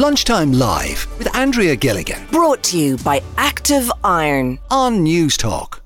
Lunchtime Live with Andrea Gilligan Brought to you by Active Iron. on News Talk.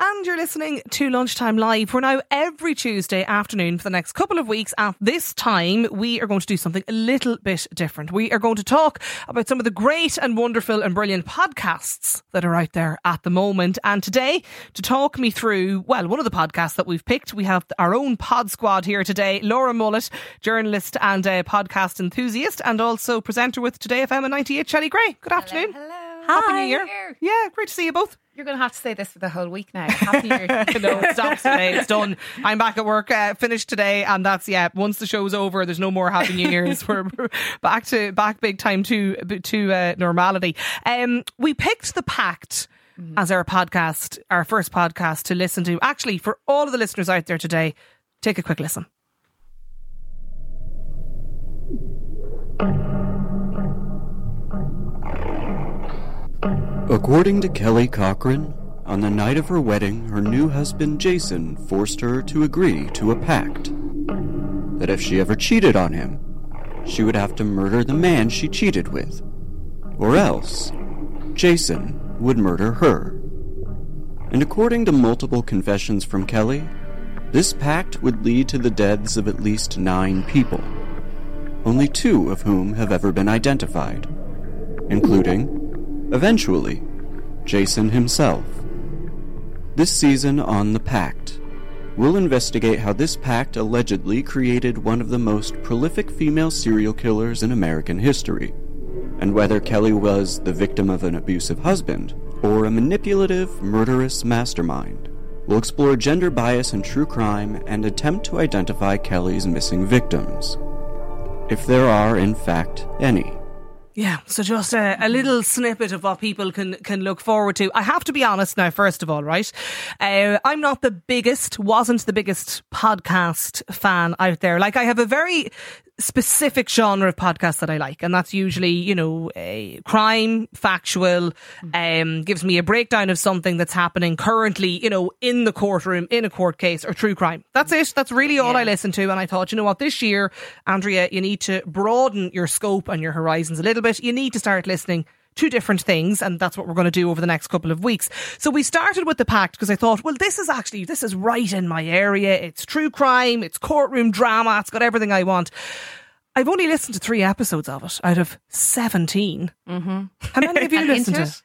And you're listening to Lunchtime Live. We're now every Tuesday afternoon for the next couple of weeks. At this time, we are going to do something a little bit different. We are going to talk about some of the great and wonderful and brilliant podcasts that are out there at the moment. And today, to talk me through, well, one of the podcasts that we've picked, we have our own pod squad here today. Laura Mullet, journalist and uh, podcast enthusiast, and also presenter with Today FM and 98, Shelly Grey. Good afternoon. Hello. Happy Hi. New Year. Yeah, great to see you both. You're going to have to say this for the whole week now. Happy New Year. no, it stops today. It's done. I'm back at work, uh, finished today, and that's yeah. Once the show's over, there's no more Happy New Year's. We're back to back big time to to uh, normality. Um, we picked the Pact. As our podcast, our first podcast to listen to. Actually, for all of the listeners out there today, take a quick listen. According to Kelly Cochran, on the night of her wedding, her new husband Jason forced her to agree to a pact that if she ever cheated on him, she would have to murder the man she cheated with, or else Jason would murder her. And according to multiple confessions from Kelly, this pact would lead to the deaths of at least nine people, only two of whom have ever been identified, including Eventually, Jason himself. This season on The Pact, we'll investigate how this pact allegedly created one of the most prolific female serial killers in American history, and whether Kelly was the victim of an abusive husband or a manipulative, murderous mastermind. We'll explore gender bias in true crime and attempt to identify Kelly's missing victims. If there are, in fact, any. Yeah, so just a, a little snippet of what people can can look forward to. I have to be honest now, first of all, right? Uh, I'm not the biggest, wasn't the biggest podcast fan out there. Like, I have a very specific genre of podcast that I like, and that's usually, you know, a crime, factual, um, gives me a breakdown of something that's happening currently, you know, in the courtroom, in a court case, or true crime. That's it. That's really all I listen to. And I thought, you know what, this year, Andrea, you need to broaden your scope and your horizons a little bit. You need to start listening two different things and that's what we're going to do over the next couple of weeks. So we started with the pact because I thought, well, this is actually, this is right in my area. It's true crime. It's courtroom drama. It's got everything I want. I've only listened to three episodes of it out of 17. Mm-hmm. How many of you listened to? it?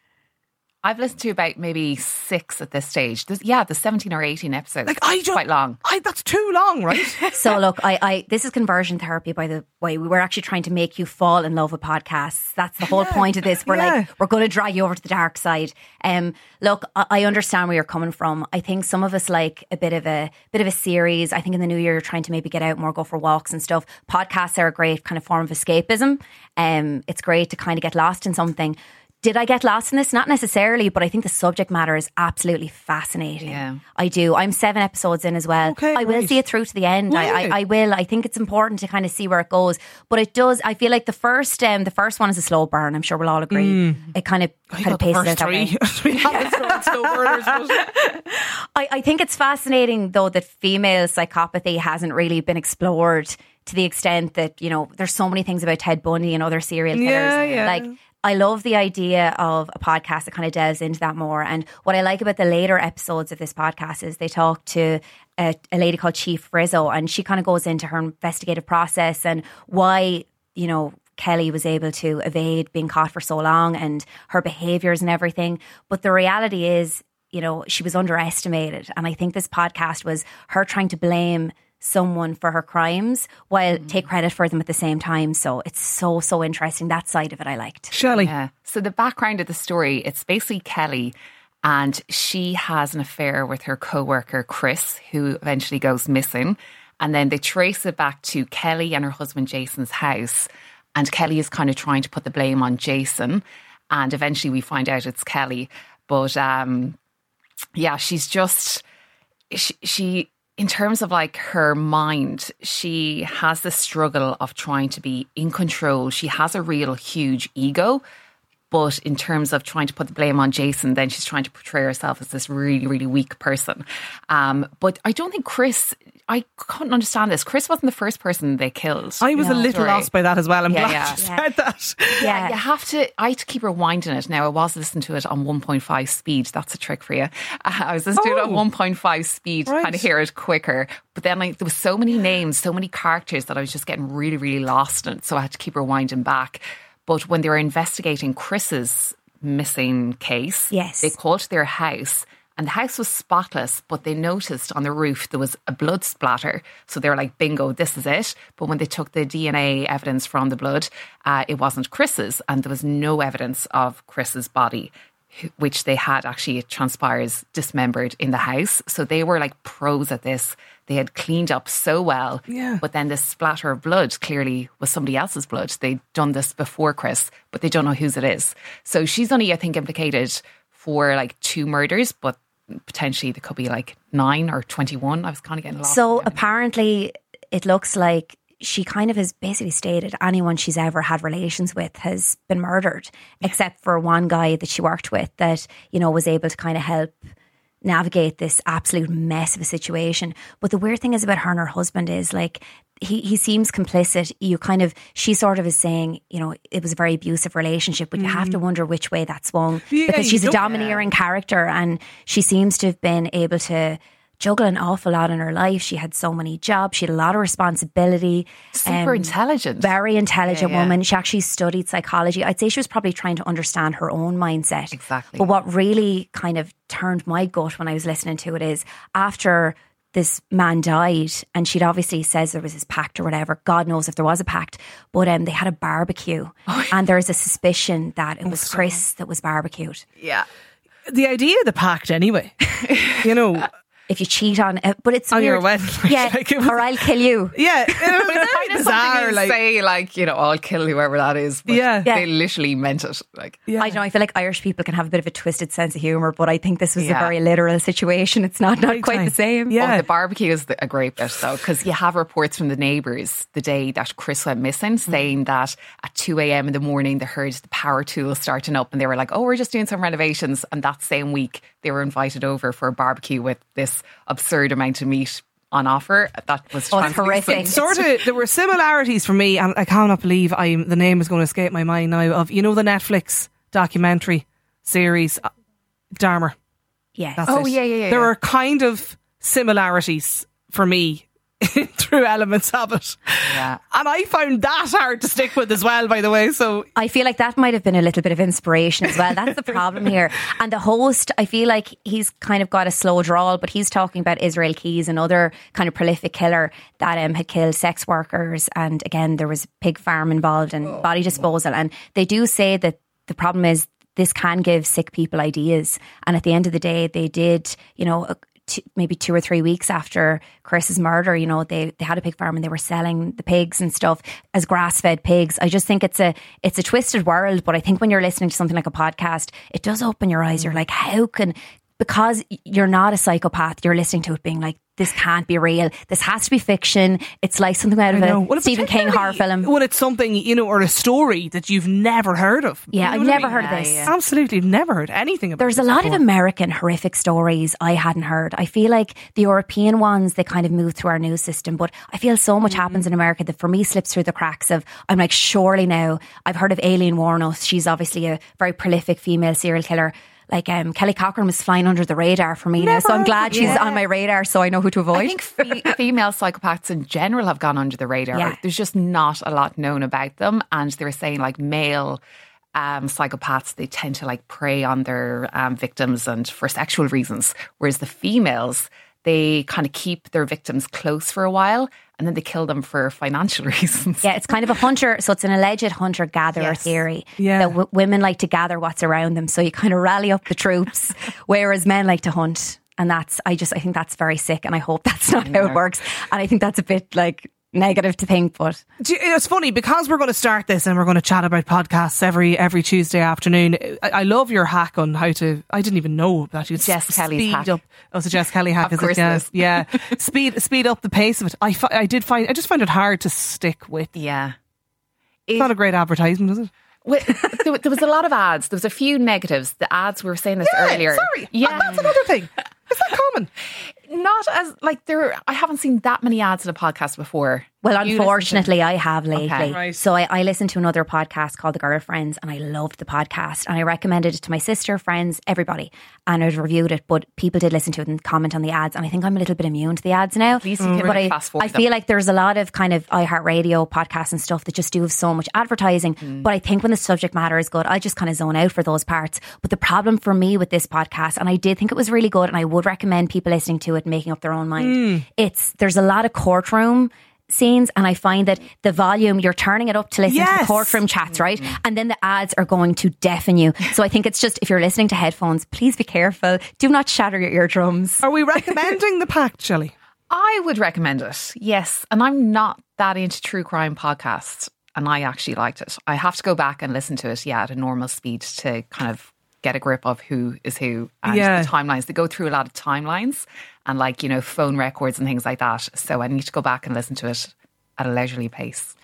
I've listened to about maybe six at this stage. There's, yeah, the 17 or 18 episodes. Like, I It's just, quite long. I, that's too long, right? So look, I, I this is conversion therapy by the way. We were actually trying to make you fall in love with podcasts. That's the whole point of this. We're yeah. like, we're going to drag you over to the dark side. Um, look, I, I understand where you're coming from. I think some of us like a bit of a bit of a series. I think in the new year you're trying to maybe get out more, go for walks and stuff. Podcasts are a great kind of form of escapism. Um, it's great to kind of get lost in something. Did I get lost in this? Not necessarily, but I think the subject matter is absolutely fascinating. Yeah. I do. I'm seven episodes in as well. Okay, I will right. see it through to the end. I? I, I will. I think it's important to kind of see where it goes. But it does. I feel like the first, um, the first one is a slow burn. I'm sure we'll all agree. It kind of I kind of paces out that three. way. we slow burners, I, I think it's fascinating though that female psychopathy hasn't really been explored to the extent that you know there's so many things about Ted Bundy and other serial killers. Yeah, yeah. Like I love the idea of a podcast that kind of delves into that more. And what I like about the later episodes of this podcast is they talk to a, a lady called Chief Rizzo, and she kind of goes into her investigative process and why you know Kelly was able to evade being caught for so long and her behaviors and everything. But the reality is, you know, she was underestimated. And I think this podcast was her trying to blame someone for her crimes while take credit for them at the same time. So it's so, so interesting. That side of it I liked. Shelly. Yeah. So the background of the story, it's basically Kelly and she has an affair with her coworker Chris, who eventually goes missing. And then they trace it back to Kelly and her husband Jason's house. And Kelly is kind of trying to put the blame on Jason. And eventually we find out it's Kelly. But um, yeah, she's just she, she in terms of like her mind, she has this struggle of trying to be in control. She has a real huge ego. But in terms of trying to put the blame on Jason, then she's trying to portray herself as this really, really weak person. Um, but I don't think Chris, I couldn't understand this. Chris wasn't the first person they killed. I was a little Sorry. lost by that as well. I'm Yeah, glad yeah. you said that. Yeah. You have to. I had to keep rewinding it. Now I was listening to it on 1.5 speed. That's a trick for you. Uh, I was listening to it Oh. on 1.5 speed to Right. kind of hear it quicker. But then like, there was so many names, so many characters that I was just getting really, really lost in. it. So I had to keep rewinding back. But when they were investigating Chris's missing case, Yes. they called to their house. And the house was spotless, but they noticed on the roof there was a blood splatter. So they were like, bingo, this is it. But when they took the DNA evidence from the blood, uh, it wasn't Chris's, and there was no evidence of Chris's body, which they had actually, it transpires, dismembered in the house. So they were like pros at this. They had cleaned up so well. Yeah. But then this splatter of blood clearly was somebody else's blood. They'd done this before Chris, but they don't know whose it is. So she's only, I think, implicated for like two murders, but potentially there could be like nine or 21. I was kind of getting lost. So apparently, it looks like she kind of has basically stated anyone she's ever had relations with has been murdered, except for one guy that she worked with that, you know, was able to kind of help navigate this absolute mess of a situation. But the weird thing is about her and her husband is like, he, he seems complicit. You kind of, she sort of is saying, you know, it was a very abusive relationship, but you have to mm-hmm. wonder which way that swung Yeah, because she's a domineering character and she seems to have been able to juggle an awful lot in her life. She had so many jobs. She had a lot of responsibility. super um, intelligent. Very intelligent Yeah, yeah. woman. She actually studied psychology. I'd say she was probably trying to understand her own mindset. Exactly. But what really kind of turned my gut when I was listening to it is after this man died, and she'd obviously says there was this pact or whatever. God knows if there was a pact, but um, they had a barbecue, and there's a suspicion that it was Chris that was barbecued. yeah. The idea of the pact, anyway. you know, If you cheat on, it, but it's On your weird. wedding night, yeah, like, was- or I'll kill you. yeah, it was But it's very kind of bizarre. Like, say, like, you know, oh, I'll kill whoever that is. But Yeah. They literally meant it. Like, yeah. I don't know. I feel like Irish people can have a bit of a twisted sense of humour, but I think this was Yeah. a very literal situation. It's not not Big quite time. the same. Yeah. Oh, the barbecue is the, a great bit though, because you have reports from the neighbours the day that Chris went missing, mm. saying that at two a.m. in the morning they heard the power tools starting up, and they were like, "Oh, we're just doing some renovations." And that same week they were invited over for a barbecue with this absurd amount of meat on offer. That was Oh, it's horrific. sort of there were similarities for me and I cannot believe I'm the name is going to escape my mind now of you know the Netflix documentary series uh, Dahmer Yes. that's Oh, it. yeah, yeah, yeah, there yeah. are kind of similarities for me through elements of it Yeah. and I found that hard to stick with as well by the way so I feel like that might have been a little bit of inspiration as well. That's the problem here. And the host, I feel like he's kind of got a slow drawl, but he's talking about Israel Keyes, another kind of prolific killer that um, had killed sex workers. And again, there was pig farm involved and body disposal. And they do say that the problem is this can give sick people ideas. And at the end of the day, they did, you know, two, maybe two or three weeks after Chris's murder, you know, they, they had a pig farm and they were selling the pigs and stuff as grass fed pigs. I just think it's a it's a twisted world, but I think when you're listening to something like a podcast, it does open your eyes. You're like, how can because you're not a psychopath, you're listening to it being like, this can't be real. This has to be fiction. It's like something out of a Well, Stephen King horror film. when it's something you know or a story that you've never heard of Yeah, You I've know what I never mean? heard of Yeah, this. yeah. absolutely never heard anything about There's a lot of. American horrific stories I hadn't heard. I feel like the European ones, they kind of move through our news system, but I feel so much happens in America that for me slips through the cracks of, I'm like, surely now, I've heard of Aileen Wuornos. She's obviously a very prolific female serial killer. Like um, Kelly Cochran was flying under the radar for me now, so I'm glad she's on my radar so I know who to avoid. I think fe- female psychopaths in general have gone under the radar. Yeah. There's just not a lot known about them, and they were saying like male um, psychopaths they tend to like prey on their um, victims and for sexual reasons, whereas the females they kind of keep their victims close for a while and then they kill them for financial reasons. Yeah, it's kind of a hunter. So it's an alleged hunter gatherer Yes. theory. Yeah. That w- women like to gather what's around them. So you kind of rally up the troops, whereas men like to hunt. And that's, I just, I think that's very sick. And I hope that's not how it works. And I think that's a bit like negative to think, but It's funny because we're going to start this and we're going to chat about podcasts every every Tuesday afternoon. I, I love your hack on how to. I didn't even know that you Jess Kelly's speed hack. up. Oh, a Jess Kelly hack. Of is it? Yeah, yeah. speed speed up the pace of it. I fi- I did find I just find it hard to stick with. Yeah. It's not a great advertisement, is it? There, there was a lot of ads. There was a few negatives. The ads we were saying this earlier. Sorry, Yeah. that's another thing. Is that common? not as like there. I haven't seen that many ads in a podcast before. Well, You to- unfortunately, I have lately. Okay. Right. So I, I listened to another podcast called The Girlfriends, and I loved the podcast, and I recommended it to my sister, friends, everybody, and I'd reviewed it. But people did listen to it and comment on the ads, and I think I'm a little bit immune to the ads now. At least you can but I, fast forward I them. feel like there's a lot of kind of iHeartRadio podcasts and stuff that just do so much advertising. Mm. But I think when the subject matter is good, I just kind of zone out for those parts. But the problem for me with this podcast, and I did think it was really good, and I would recommend people listening to it and making up their own mind. Mm. It's there's a lot of courtroom scenes and I find that the volume you're turning it up to listen to the courtroom chats mm-hmm. right and then the ads are going to deafen you so I think it's just if you're listening to headphones please be careful do not shatter your eardrums Are we recommending the Pact, Shelly? I would recommend it. Yes, and I'm not that into true crime podcasts, and I actually liked it. I have to go back and listen to it, yeah, at a normal speed to kind of get a grip of who is who and Yeah. the timelines. They go through a lot of timelines and like you know phone records and things like that. So I need to go back and listen to it at a leisurely pace.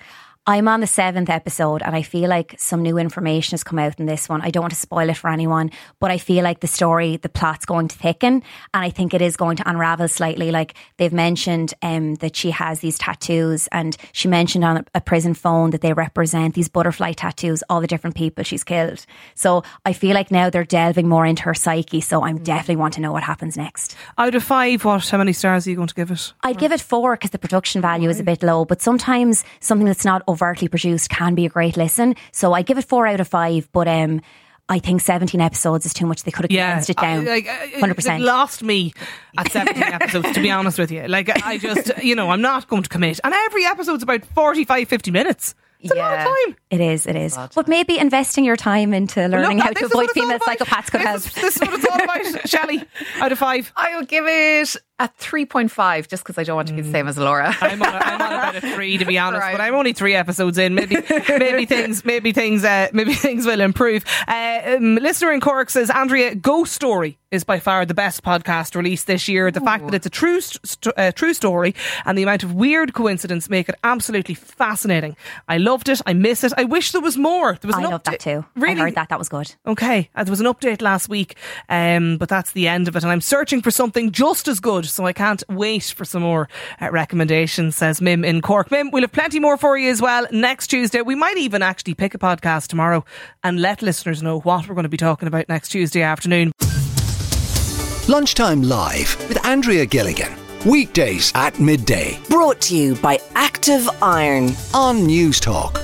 I'm on the seventh episode and I feel like some new information has come out in this one. I don't want to spoil it for anyone, but I feel like the story, the plot's going to thicken and I think it is going to unravel slightly. Like they've mentioned um, that she has these tattoos and she mentioned on a, prison phone that they represent these butterfly tattoos, all the different people she's killed. So I feel like now they're delving more into her psyche. So I'm definitely want to know what happens next. Out of five, what? How many stars are you going to give it? I'd give it four because the production value is a bit low, but sometimes something that's not overtly produced can be a great listen. So I give it four out of five, but um, I think 17 episodes is too much. They could have condensed it down. I- like, uh, 100%. It lost me at 17 episodes, to be honest with you. Like, I just, you know, I'm not going to commit. And every episode's about 45, 50 minutes. It's a lot of Yeah. time. It is, it is. But maybe investing your time into learning Look, how to avoid female psychopaths could this help. Is, this is what it's all about, Shelly. Out of five. I will give it a three point five, just because I don't want to be the same as Laura. I'm on, a, I'm on about a three, to be honest, Right. but I'm only three episodes in. Maybe, maybe things, maybe things, uh, maybe things will improve. Uh, um, listener in Cork says, Andrea, Ghost Story is by far the best podcast released this year. The fact that it's a true, st- uh, true story and the amount of weird coincidence make it absolutely fascinating. I loved it. I miss it. I wish there was more. There was I an love that too. Really, I heard that. That was good. Okay, uh, there was an update last week, um, but that's the end of it. And I'm searching for something just as good, so I can't wait for some more uh, recommendations, says Mim in Cork. Mim, we'll have plenty more for you as well next Tuesday. We might even actually pick a podcast tomorrow and let listeners know what we're going to be talking about next Tuesday afternoon. Lunchtime Live with Andrea Gilligan. Weekdays at midday Brought to you by Active Iron. on News Talk.